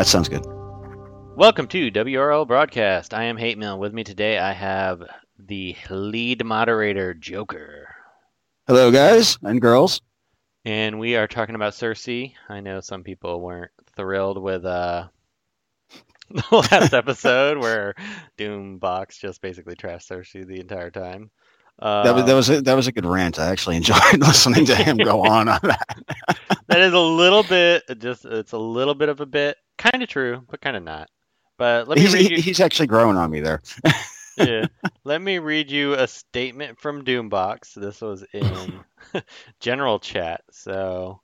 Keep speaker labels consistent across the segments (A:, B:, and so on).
A: That sounds good.
B: Welcome to WRL Broadcast. I am Hate Mail. With me today, I have the lead moderator, Joker.
A: Hello, guys and girls.
B: And we are talking about Circe. I know some people weren't thrilled with uh, the last episode where Doombox just basically trashed Circe the entire time. Uh,
A: that was that was a, that was a good rant. I actually enjoyed listening to him go on on that.
B: that is a little bit just it's a little bit of a bit kind of true, but kind of not. But let me
A: he's,
B: read you,
A: he's actually growing on me there.
B: yeah. Let me read you a statement from Doombox. This was in general chat. So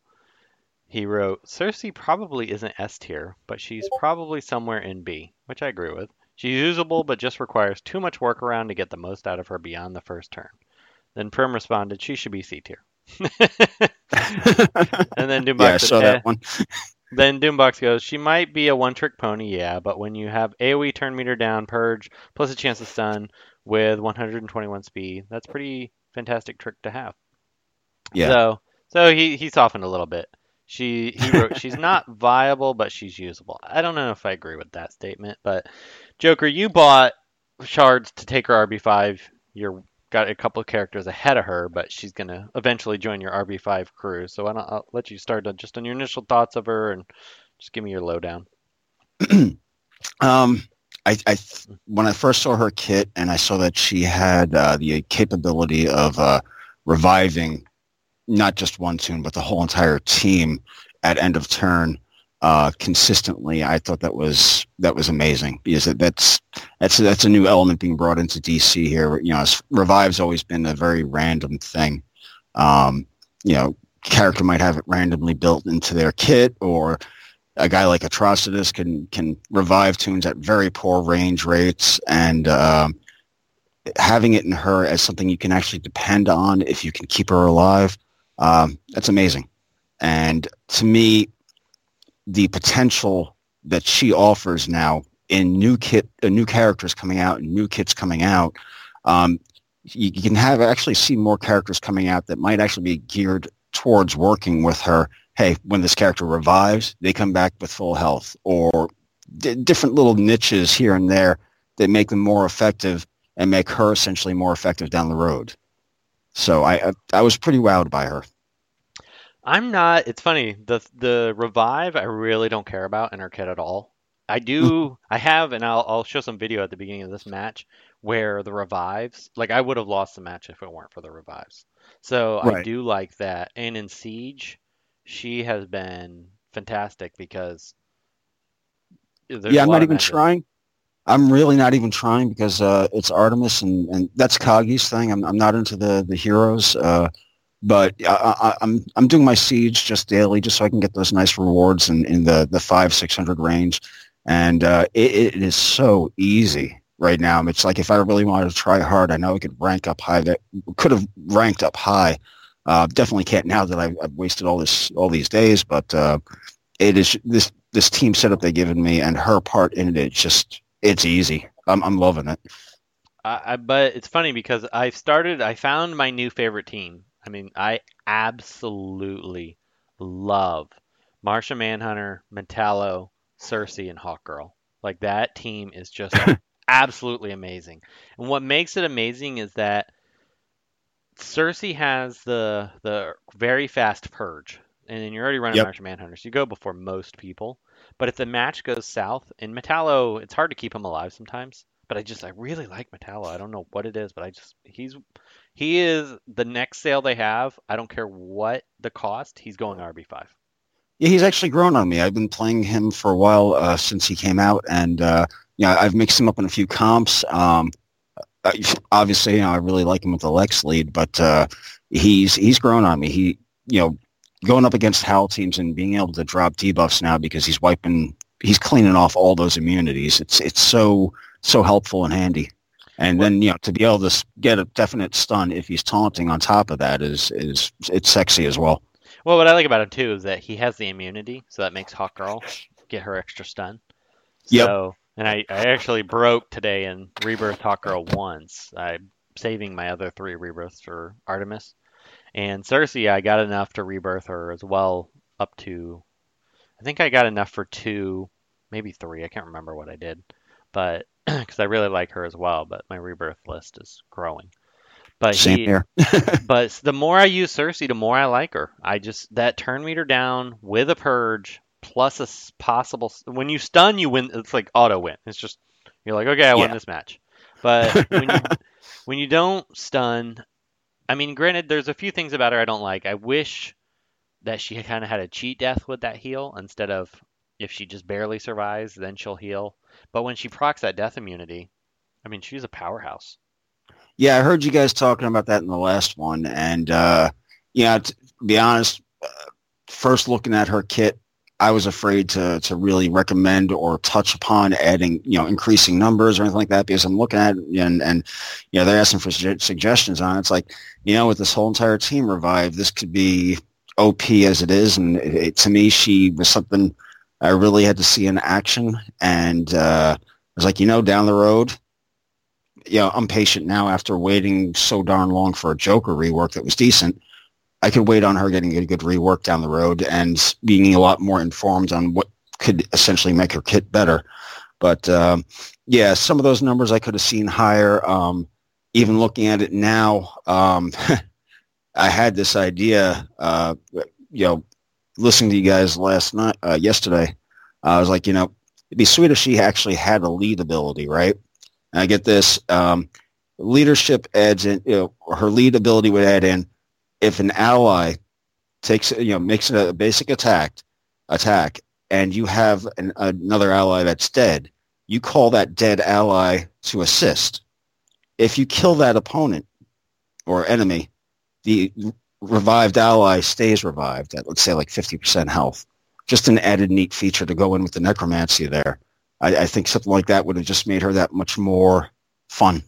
B: he wrote Circe probably isn't S tier, but she's probably somewhere in B, which I agree with. She's usable, but just requires too much workaround to get the most out of her beyond the first turn. Then Prim responded, she should be C tier. and then Doombox
A: yeah, I
B: said,
A: saw
B: "Eh."
A: that one.
B: Then Doombox goes, she might be a one trick pony, yeah, but when you have AoE turn meter down, purge, plus a chance to stun with 121 speed, that's pretty fantastic trick to have.
A: Yeah.
B: So so he, he softened a little bit. She he wrote she's not viable, but she's usable. I don't know if I agree with that statement, but Joker, you bought shards to take her RB five. You're got a couple characters ahead of her, but she's gonna eventually join your RB five crew. So I don't, I'll let you start on just on your initial thoughts of her and just give me your lowdown.
A: Um, I, I when I first saw her kit and I saw that she had uh, the capability of uh, reviving not just one tune but the whole entire team at end of turn uh, consistently, I thought that was that was amazing because that, that's that's that's a new element being brought into DC here. You know, revive's always been a very random thing. Um, you know, character might have it randomly built into their kit or a guy like Atrocitus can can revive tunes at very poor range rates, and um, having it in her as something you can actually depend on if you can keep her alive, um, that's amazing. And to me, the potential that she offers now in new kit, uh, new characters coming out, and new kits coming out, um, you, you can have actually see more characters coming out that might actually be geared towards working with her hey, when this character revives, they come back with full health, or d- different little niches here and there that make them more effective and make her essentially more effective down the road. So I I, I was pretty wowed by her.
B: I'm not. It's funny. The the revive I really don't care about in her kit at all. I do. I have, and I'll I'll show some video at the beginning of this match where the revives. Like I would have lost the match if it weren't for the revives. So I do like that. And in Siege, she has been fantastic because
A: yeah, I'm not even trying. I'm really not even trying because uh, it's Artemis and, and that's Kagi's thing. I'm, I'm not into the the heroes, uh, but I, I, I'm I'm doing my siege just daily just so I can get those nice rewards in, in the the five six hundred range, and uh, it, it is so easy right now. It's like if I really wanted to try hard, I know I could rank up high. That could have ranked up high. Uh, definitely can't now that I've, I've wasted all this all these days, but uh, it is this this team setup they've given me and her part in it. It's just it's easy. I'm I'm loving it.
B: I, I but it's funny because I started I found my new favorite team. I mean, I absolutely love Martian Manhunter, Metallo, Circe, and Hawkgirl. Like that team is just absolutely amazing. And what makes it amazing is that Circe has the the very fast purge, and then you're already running
A: Yep.
B: Martian Manhunter, so you go before most people. But if the match goes south, in Metallo, it's hard to keep him alive sometimes. But I just I really like Metallo. I don't know what it is, but I just he's he is the next sale they have. I don't care what the cost. He's going RB five.
A: Yeah, he's actually grown on me. I've been playing him for a while uh, since he came out, and uh, you know, I've mixed him up in a few comps. Um, obviously, you know, I really like him with the Lex lead, but uh, he's he's grown on me. He, you know, going up against Howl teams and being able to drop debuffs now because he's wiping, he's cleaning off all those immunities. It's it's so so helpful and handy. And then you know to be able to get a definite stun if he's taunting on top of that is is it's sexy as well.
B: Well, what I like about him too is that he has the immunity, so that makes Hawkgirl get her extra stun.
A: Yep.
B: So, and I, I actually broke today and rebirth Hawkgirl once. I'm saving my other three rebirths for Artemis. And Cersei, I got enough to rebirth her as well, up to, I think I got enough for two maybe three. I can't remember what I did, but because I really like her as well. But my rebirth list is growing. But
A: Same
B: he,
A: here.
B: but the more I use Circe, the more I like her. I just that turn meter down with a purge plus a possible. When you stun, you win. It's like auto win. It's just you're like, okay, I won this match. But when you when you don't stun, I mean, granted, there's a few things about her I don't like. I wish that she kind of had a cheat death with that heal instead of if she just barely survives, then she'll heal. But when she procs that death immunity, I mean, she's a powerhouse.
A: Yeah, I heard you guys talking about that in the last one, and uh, yeah, to be honest, uh, first looking at her kit, I was afraid to to really recommend or touch upon adding, you know, increasing numbers or anything like that because I'm looking at it and and you know they're asking for sugge- suggestions on it. It's like you know with this whole entire team revive, this could be OP as it is, and it, it, to me, she was something I really had to see in action, and uh, I was like, you know, down the road you know, I'm patient now after waiting so darn long for a Joker rework that was decent. I could wait on her getting a good rework down the road and being a lot more informed on what could essentially make her kit better. But um, yeah, some of those numbers I could have seen higher. Um, even looking at it now, um, I had this idea. Uh, you know, listening to you guys last night, uh, yesterday, I was like, you know, it'd be sweet if she actually had a lead ability, right? And I get this. Um, leadership adds in, you know, her lead ability would add in if an ally takes, you know, makes a basic attack, attack, and you have an, another ally that's dead, you call that dead ally to assist. If you kill that opponent or enemy, the revived ally stays revived at, let's say, like 50% health. Just an added neat feature to go in with the necromancy there. I, I think something like that would have just made her that much more fun.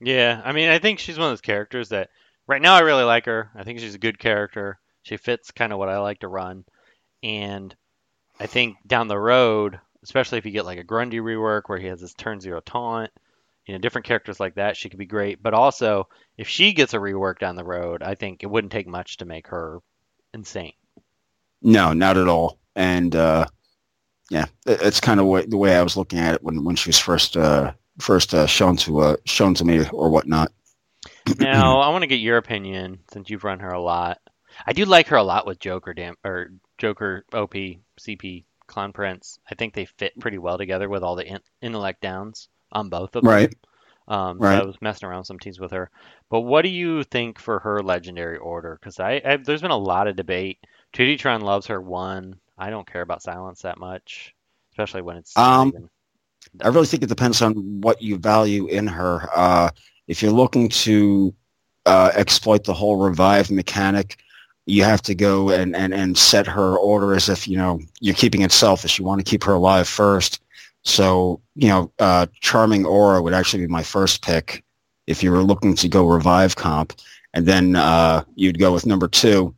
B: Yeah, I mean, I think she's one of those characters that right now I really like her. I think she's a good character. She fits kind of what I like to run. And I think down the road, especially if you get like a Grundy rework where he has his turn zero taunt, you know, different characters like that, she could be great. But also, if she gets a rework down the road, I think it wouldn't take much to make her insane.
A: No, not at all. And uh, yeah, it's kind of what, the way I was looking at it when, when she was first uh, first uh, shown to uh, shown to me or whatnot.
B: Now, I want to get your opinion since you've run her a lot. I do like her a lot with Joker dam or Joker OP CP Clown Prince. I think they fit pretty well together with all the in- intellect downs on both of them.
A: Right.
B: Um, so
A: Right.
B: I was messing around some teams with her. But what do you think for her legendary order? Because I, I there's been a lot of debate. Tron loves her one. I don't care about silence that much, especially when it's
A: Um, I really think it depends on what you value in her. Uh, if you're looking to uh, exploit the whole revive mechanic, you have to go and, and, and set her order as if, you know, you're keeping it selfish. You want to keep her alive first. So, you know, uh, Charming Aura would actually be my first pick if you were looking to go revive comp. And then uh, you'd go with number two,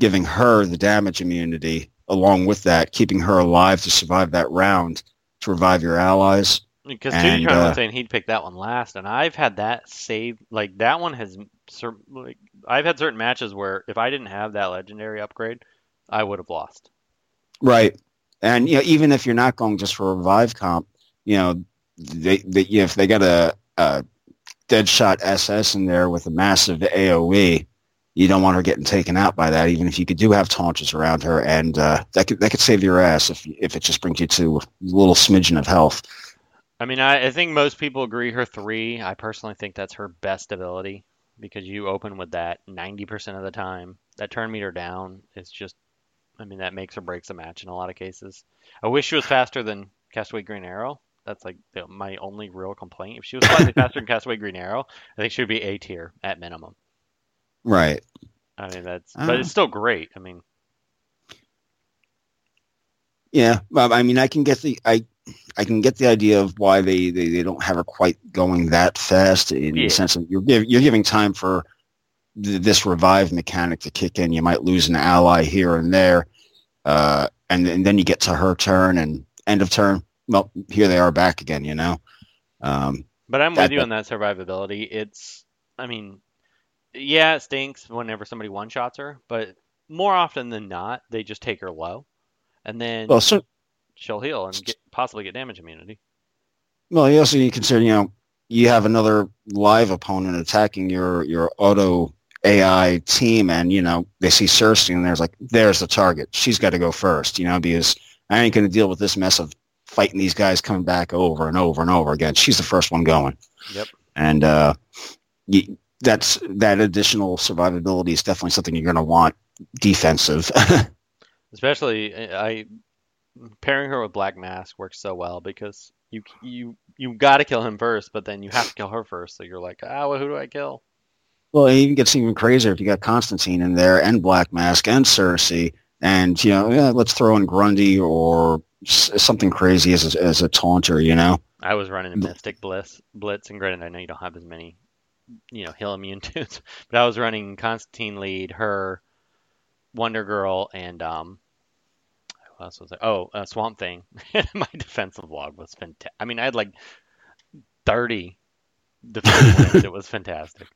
A: giving her the damage immunity along with that, keeping her alive to survive that round to revive your allies.
B: Because
A: And,
B: Tron
A: uh,
B: was saying he'd pick that one last, and I've had that saved. Like that one has, like I've had certain matches where if I didn't have that legendary upgrade, I would have lost.
A: Right. And you know, even if you're not going just for a revive comp, you know, they, they you know, if they got a, a dead shot SS in there with a massive AOE, you don't want her getting taken out by that. Even if you could do have taunches around her, and uh, that could that could save your ass if if it just brings you to a little smidgen of health.
B: I mean, I, I think most people agree her three. I personally think that's her best ability because you open with that 90% of the time. That turn meter down is just, I mean, that makes or breaks a match in a lot of cases. I wish she was faster than Castaway Green Arrow. That's like the, my only real complaint. If she was slightly faster than Castaway Green Arrow, I think she would be A tier at minimum.
A: Right.
B: I mean, that's,
A: Uh.
B: but it's still great. I mean,
A: Yeah. Well, I mean, I can get the I. I can get the idea of why they, they, they don't have her quite going that fast in
B: Yeah.
A: the sense that you're, giv- you're giving time for this revive mechanic to kick in. You might lose an ally here and there, uh, and, and then you get to her turn and end of turn. Well, here they are back again. You know. Um,
B: But I'm
A: That-
B: with you on that survivability. It's, I mean, yeah, it stinks whenever somebody one shots her, but more often than not, they just take her low, and then
A: well, cer-
B: she'll heal and get, possibly get damage immunity.
A: Well, you also you consider, you know, you have another live opponent attacking your your auto AI team, and you know they see Circe, and there's like, there's the target. She's got to go first, you know, because I ain't going to deal with this mess of fighting these guys coming back over and over and over again. She's the first one going.
B: Yep.
A: And uh, that's that additional survivability is definitely something you're going to want defensive.
B: Especially, I pairing her with Black Mask works so well because you you you got to kill him first, but then you have to kill her first. So you're like, ah, well, who do I kill?
A: Well, it even gets even crazier if you got Constantine in there and Black Mask and Circe, and you know, yeah, let's throw in Grundy or something crazy as a, as a taunter. You know,
B: I was running a Mystic Bliss Blitz, and granted, I know you don't have as many, you know, heal immune tunes, but I was running Constantine lead, her, Wonder Girl, and um, what else was there? Oh, uh, Swamp Thing. My defensive log was fantastic. I mean, I had like 30 defensive wins. It was fantastic.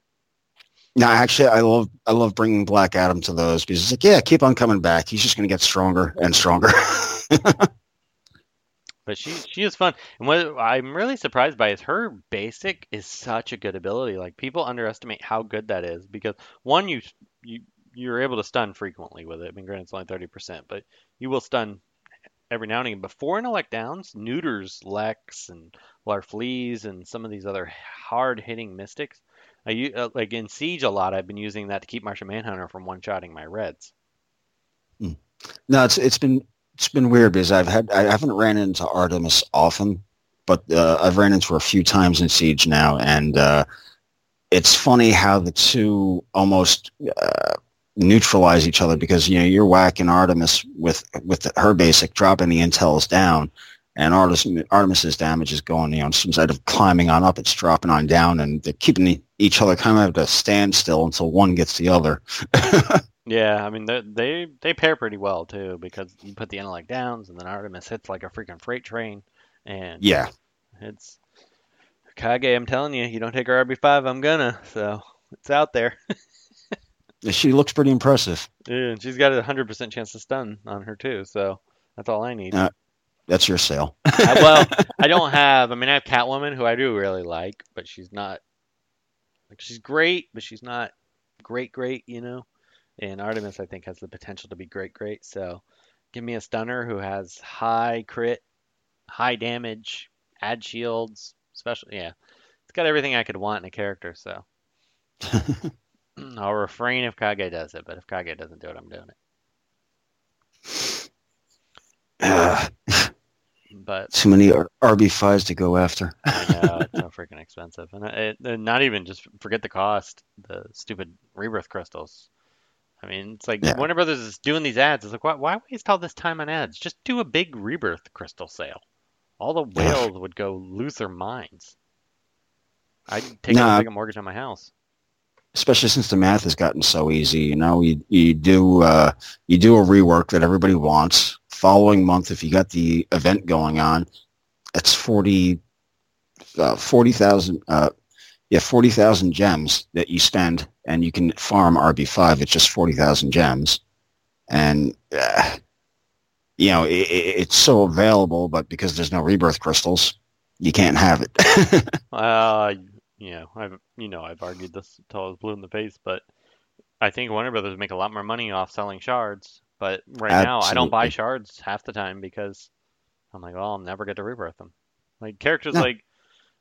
A: No, actually, I love I love bringing Black Adam to those because it's like, yeah, keep on coming back. He's just going to get stronger and stronger.
B: but she she is fun, and what I'm really surprised by is her basic is such a good ability. Like people underestimate how good that is because one, you you you're able to stun frequently with it. I mean, granted, it's only 30%, but you will stun every now and again. But four intellect downs neuters Lex and Larfleeze and some of these other hard hitting mystics. I, uh, like in Siege a lot, I've been using that to keep Martian Manhunter from one shotting my reds.
A: Hmm. No, it's it's been it's been weird because I've had I haven't ran into Artemis often, but uh, I've ran into her a few times in Siege now, and uh, it's funny how the two almost uh, neutralize each other because you know you're whacking Artemis with with her basic dropping the intels down, and Artemis Artemis's damage is going you know instead of climbing on up, it's dropping on down, and they're keeping each other kind of at a standstill until one gets the other.
B: yeah, I mean they they pair pretty well too because you put the intellect downs, and then Artemis hits like a freaking freight train, and
A: yeah,
B: it's Kage. I'm telling you, you don't take her RB5, I'm gonna. So it's out there.
A: She looks pretty impressive.
B: Yeah, and she's got a hundred percent chance to stun on her too. So that's all I need. Uh,
A: that's your sale.
B: well, I don't have. I mean, I have Catwoman, who I do really like, but she's not like she's great, but she's not great, great. You know. And Artemis, I think, has the potential to be great, great. So, give me a stunner who has high crit, high damage, add shields, special. Yeah, it's got everything I could want in a character. So. I'll refrain if Kage does it, but if Kage doesn't do it, I'm doing it. But
A: too many RB fives to go after.
B: I know it's so freaking expensive, and it, it, not even just forget the cost. The stupid rebirth crystals. I mean, it's like yeah. Warner Brothers is doing these ads. It's like, why, why waste all this time on ads? Just do a big rebirth crystal sale. All the whales would go lose their minds. I'd take a mortgage on my house
A: especially since the math has gotten so easy. You know, you you do uh, you do a rework that everybody wants. Following month, if you got the event going on, it's 40, uh, 40,000, uh, yeah, 40,000 gems that you spend and you can farm RB5. It's just 40,000 gems. And, uh, you know, it, it's so available, but because there's no rebirth crystals, you can't have
B: it. uh, you know, I've you know I've argued this until I was blue in the face, but I think Warner Brothers make a lot more money off selling shards. But right Absolutely. now, I don't buy shards half the time because I'm like, well, I'll never get to rebirth them. Like characters no. like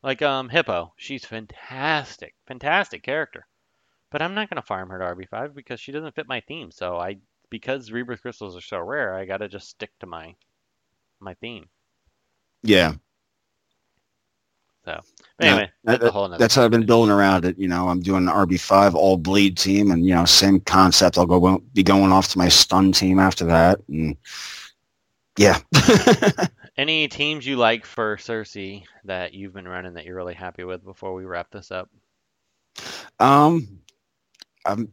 B: like um Hippo, she's fantastic, fantastic character. But I'm not gonna farm her to RB5 because she doesn't fit my theme. So I because rebirth crystals are so rare, I gotta just stick to my my theme.
A: Yeah,
B: so anyway,
A: yeah, that, that's how I've been building around it. You know, I'm doing an RB5 all bleed team, and you know, same concept. I'll go be going off to my stun team after that, and yeah.
B: Any teams you like for Circe that you've been running that you're really happy with before we wrap this up?
A: Um, I've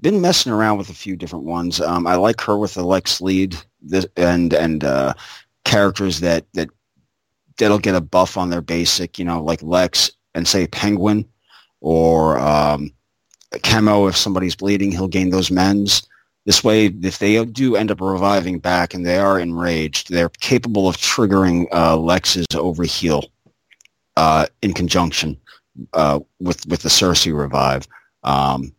A: been messing around with a few different ones. Um, I like her with the Lex lead this, and and uh, characters that that that'll get a buff on their basic, you know, like Lex and say Penguin or um, Chemo. If somebody's bleeding, he'll gain those mends. This way, if they do end up reviving back and they are enraged, they're capable of triggering uh, Lex's overheal uh, in conjunction uh, with with the Circe revive. Um,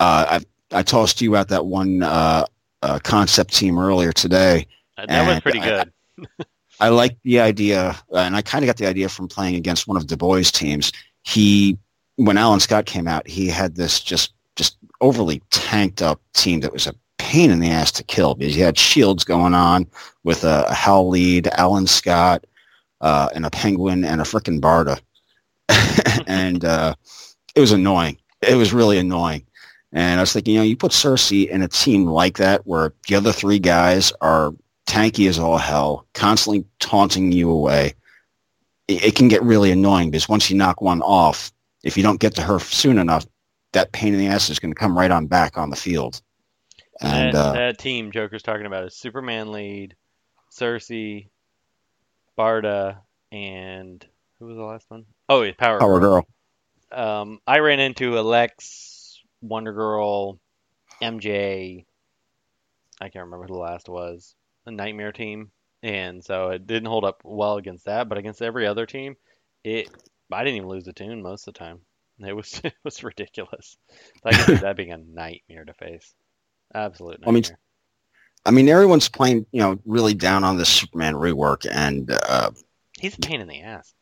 A: uh, I I tossed you out that one uh, uh, concept team earlier today.
B: That was pretty good.
A: I, like the idea, and I kind of got the idea from playing against one of Du Bois' teams. He, when Alan Scott came out, he had this just just overly tanked up team that was a pain in the ass to kill because he had shields going on with a, a Hal lead, Alan Scott, uh, and a Penguin and a frickin' Barda. and uh, it was annoying. It was really annoying. And I was thinking, you know, you put Circe in a team like that where the other three guys are tanky as all hell, constantly taunting you away. It, it can get really annoying because once you knock one off, if you don't get to her soon enough, that pain in the ass is going to come right on back on the field.
B: And that, uh, that team Joker's talking about is Superman lead, Circe, Barda, and who was the last one? Oh, yeah, Power,
A: Power Girl.
B: Girl. Um, I ran into Alex, Wonder Girl, MJ. I can't remember who the last was. A Nightmare team, and so it didn't hold up well against that. But against every other team, it I didn't even lose a tune most of the time. It was it was ridiculous. I can see that being a nightmare to face. Absolute nightmare. I
A: mean, I mean, everyone's playing, you know, really down on the Superman rework, and uh,
B: he's a pain in the ass.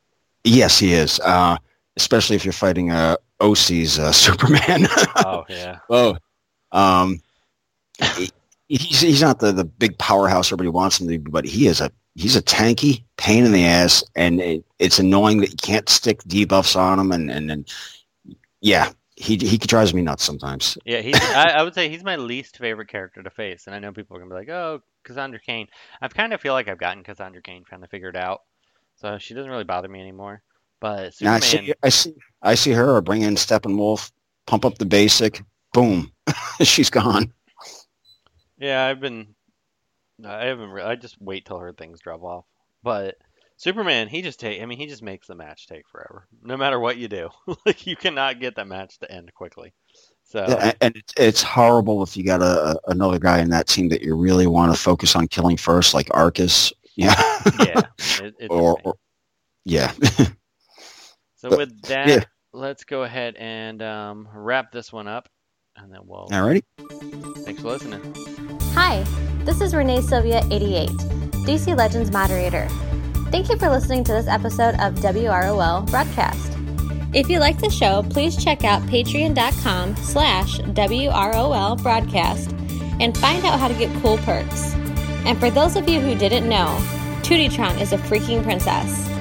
A: Yes, he is. Uh, especially if you're fighting uh, OC's uh, Superman.
B: oh yeah.
A: Oh, um, he's he's not the, the big powerhouse everybody wants him to be, but he is a he's a tanky pain in the ass, and it, it's annoying that you can't stick debuffs on him, and and, and yeah, he he drives me nuts sometimes.
B: Yeah, he's. I, I, would say he's my least favorite character to face, and I know people are gonna be like, "Oh, Cassandra Cain." I kind of feel like I've gotten Cassandra Cain kind of figured out, so she doesn't really bother me anymore. But Superman,
A: I see, I see, I see her bring in Steppenwolf, pump up the basic, boom, she's gone.
B: Yeah, I've been. I haven't. Re- I just wait till her things drop off, but Superman, he just take. I mean, he just makes the match take forever, no matter what you do. like you cannot get that match to end quickly. So
A: yeah, and it's, it's horrible if you got a, another guy in that team that you really want to focus on killing first, like Arcus.
B: Yeah. yeah. It,
A: or, or, yeah.
B: so but, with that, yeah. let's go ahead and um, wrap this one up, and then we'll.
A: Alrighty.
B: Thanks for listening.
C: Hi, this is Renee Sylvia, 88, DC Legends moderator. Thank you for listening to this episode of WROL Broadcast. If you like the show, please check out patreon.com slash WROL Broadcast and find out how to get cool perks. And for those of you who didn't know, Tootytron is a freaking princess.